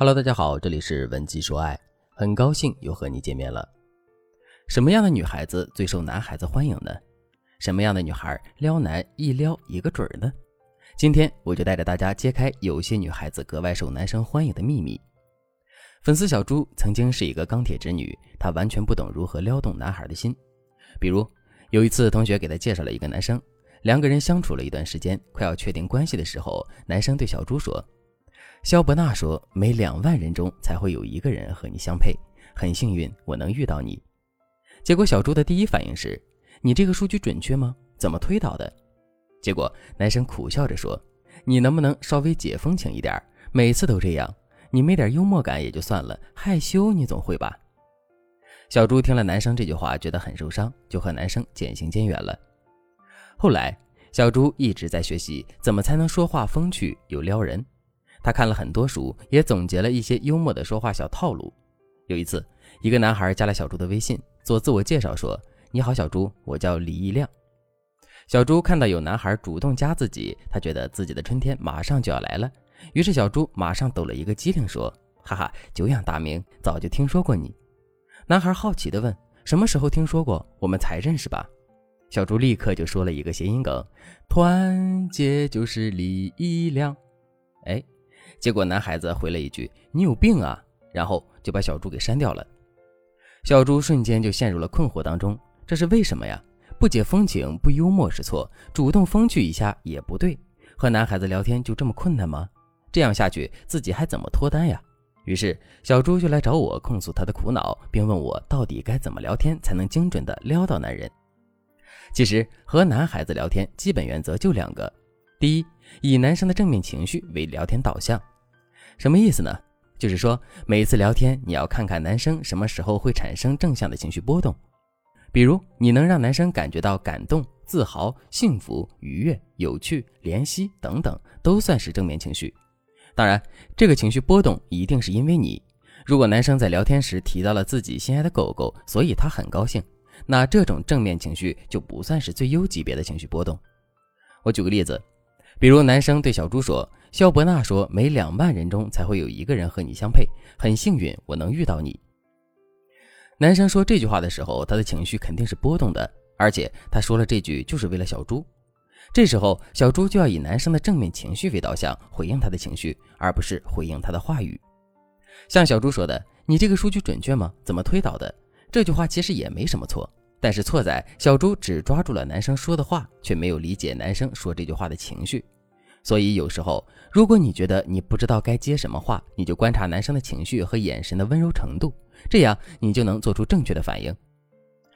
Hello，大家好，这里是文姬说爱，很高兴又和你见面了。什么样的女孩子最受男孩子欢迎呢？什么样的女孩撩男一撩一个准儿呢？今天我就带着大家揭开有些女孩子格外受男生欢迎的秘密。粉丝小猪曾经是一个钢铁直女，她完全不懂如何撩动男孩的心。比如有一次，同学给她介绍了一个男生，两个人相处了一段时间，快要确定关系的时候，男生对小猪说。肖伯纳说：“每两万人中才会有一个人和你相配，很幸运我能遇到你。”结果小猪的第一反应是：“你这个数据准确吗？怎么推导的？”结果男生苦笑着说：“你能不能稍微解风情一点？每次都这样，你没点幽默感也就算了，害羞你总会吧？”小猪听了男生这句话，觉得很受伤，就和男生渐行渐远了。后来，小猪一直在学习怎么才能说话风趣又撩人。他看了很多书，也总结了一些幽默的说话小套路。有一次，一个男孩加了小猪的微信，做自我介绍说：“你好，小猪，我叫李一亮。”小猪看到有男孩主动加自己，他觉得自己的春天马上就要来了，于是小猪马上抖了一个机灵说：“哈哈，久仰大名，早就听说过你。”男孩好奇地问：“什么时候听说过？我们才认识吧？”小猪立刻就说了一个谐音梗：“团结就是力量。”哎。结果男孩子回了一句：“你有病啊！”然后就把小猪给删掉了。小猪瞬间就陷入了困惑当中，这是为什么呀？不解风情、不幽默是错，主动风趣一下也不对。和男孩子聊天就这么困难吗？这样下去自己还怎么脱单呀？于是小猪就来找我控诉他的苦恼，并问我到底该怎么聊天才能精准的撩到男人。其实和男孩子聊天基本原则就两个。第一，以男生的正面情绪为聊天导向，什么意思呢？就是说，每次聊天你要看看男生什么时候会产生正向的情绪波动，比如你能让男生感觉到感动、自豪、幸福、愉悦、有趣、怜惜等等，都算是正面情绪。当然，这个情绪波动一定是因为你。如果男生在聊天时提到了自己心爱的狗狗，所以他很高兴，那这种正面情绪就不算是最优级别的情绪波动。我举个例子。比如，男生对小猪说：“肖伯纳说，每两万人中才会有一个人和你相配，很幸运我能遇到你。”男生说这句话的时候，他的情绪肯定是波动的，而且他说了这句就是为了小猪。这时候，小猪就要以男生的正面情绪为导向，回应他的情绪，而不是回应他的话语。像小猪说的：“你这个数据准确吗？怎么推导的？”这句话其实也没什么错。但是错在小猪只抓住了男生说的话，却没有理解男生说这句话的情绪。所以有时候，如果你觉得你不知道该接什么话，你就观察男生的情绪和眼神的温柔程度，这样你就能做出正确的反应。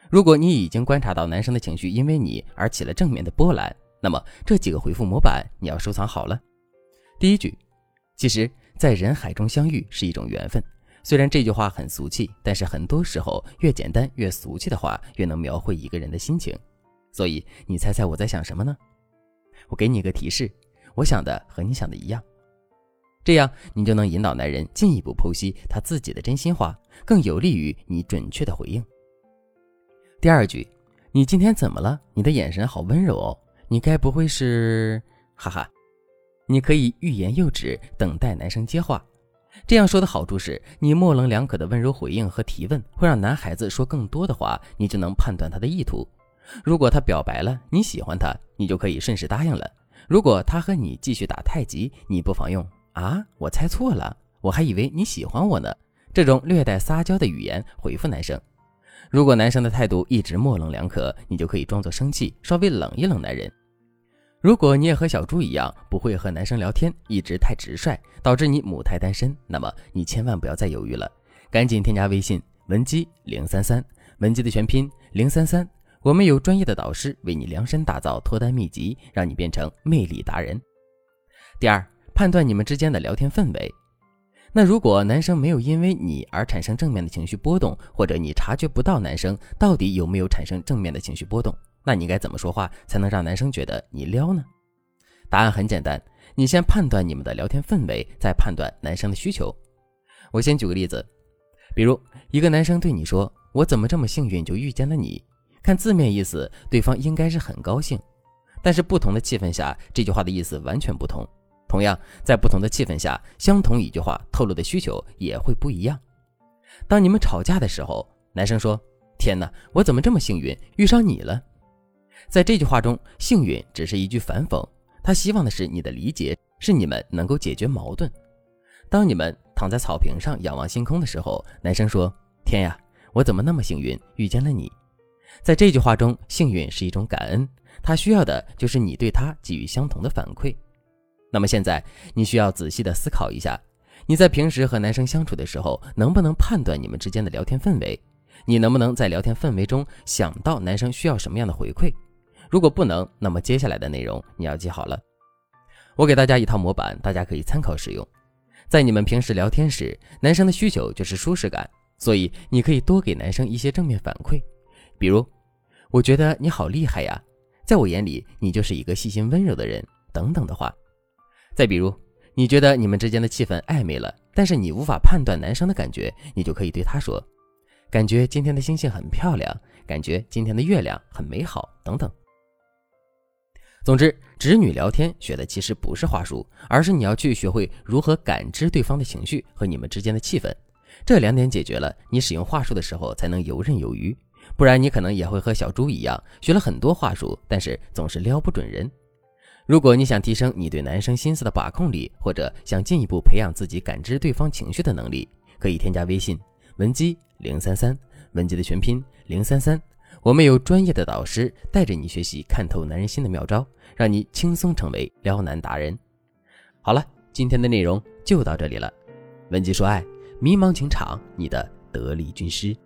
如果你已经观察到男生的情绪因为你而起了正面的波澜，那么这几个回复模板你要收藏好了。第一句，其实，在人海中相遇是一种缘分。虽然这句话很俗气，但是很多时候越简单越俗气的话，越能描绘一个人的心情。所以你猜猜我在想什么呢？我给你一个提示，我想的和你想的一样，这样你就能引导男人进一步剖析他自己的真心话，更有利于你准确的回应。第二句，你今天怎么了？你的眼神好温柔哦，你该不会是……哈哈，你可以欲言又止，等待男生接话。这样说的好处是，你模棱两可的温柔回应和提问，会让男孩子说更多的话，你就能判断他的意图。如果他表白了你喜欢他，你就可以顺势答应了。如果他和你继续打太极，你不妨用啊，我猜错了，我还以为你喜欢我呢。这种略带撒娇的语言回复男生。如果男生的态度一直模棱两可，你就可以装作生气，稍微冷一冷男人。如果你也和小猪一样不会和男生聊天，一直太直率，导致你母胎单身，那么你千万不要再犹豫了，赶紧添加微信文姬零三三，文姬的全拼零三三，我们有专业的导师为你量身打造脱单秘籍，让你变成魅力达人。第二，判断你们之间的聊天氛围。那如果男生没有因为你而产生正面的情绪波动，或者你察觉不到男生到底有没有产生正面的情绪波动？那你该怎么说话才能让男生觉得你撩呢？答案很简单，你先判断你们的聊天氛围，再判断男生的需求。我先举个例子，比如一个男生对你说：“我怎么这么幸运就遇见了你？”看字面意思，对方应该是很高兴，但是不同的气氛下，这句话的意思完全不同。同样，在不同的气氛下，相同一句话透露的需求也会不一样。当你们吵架的时候，男生说：“天哪，我怎么这么幸运遇上你了？”在这句话中，幸运只是一句反讽，他希望的是你的理解，是你们能够解决矛盾。当你们躺在草坪上仰望星空的时候，男生说：“天呀，我怎么那么幸运遇见了你？”在这句话中，幸运是一种感恩，他需要的就是你对他给予相同的反馈。那么现在，你需要仔细的思考一下，你在平时和男生相处的时候，能不能判断你们之间的聊天氛围？你能不能在聊天氛围中想到男生需要什么样的回馈？如果不能，那么接下来的内容你要记好了。我给大家一套模板，大家可以参考使用。在你们平时聊天时，男生的需求就是舒适感，所以你可以多给男生一些正面反馈，比如“我觉得你好厉害呀”，在我眼里你就是一个细心温柔的人等等的话。再比如，你觉得你们之间的气氛暧昧了，但是你无法判断男生的感觉，你就可以对他说：“感觉今天的星星很漂亮，感觉今天的月亮很美好，等等。”总之，直女聊天学的其实不是话术，而是你要去学会如何感知对方的情绪和你们之间的气氛。这两点解决了，你使用话术的时候才能游刃有余。不然，你可能也会和小猪一样，学了很多话术，但是总是撩不准人。如果你想提升你对男生心思的把控力，或者想进一步培养自己感知对方情绪的能力，可以添加微信文姬零三三，文姬的全拼零三三。我们有专业的导师带着你学习看透男人心的妙招，让你轻松成为撩男达人。好了，今天的内容就到这里了。文姬说爱，迷茫情场，你的得力军师。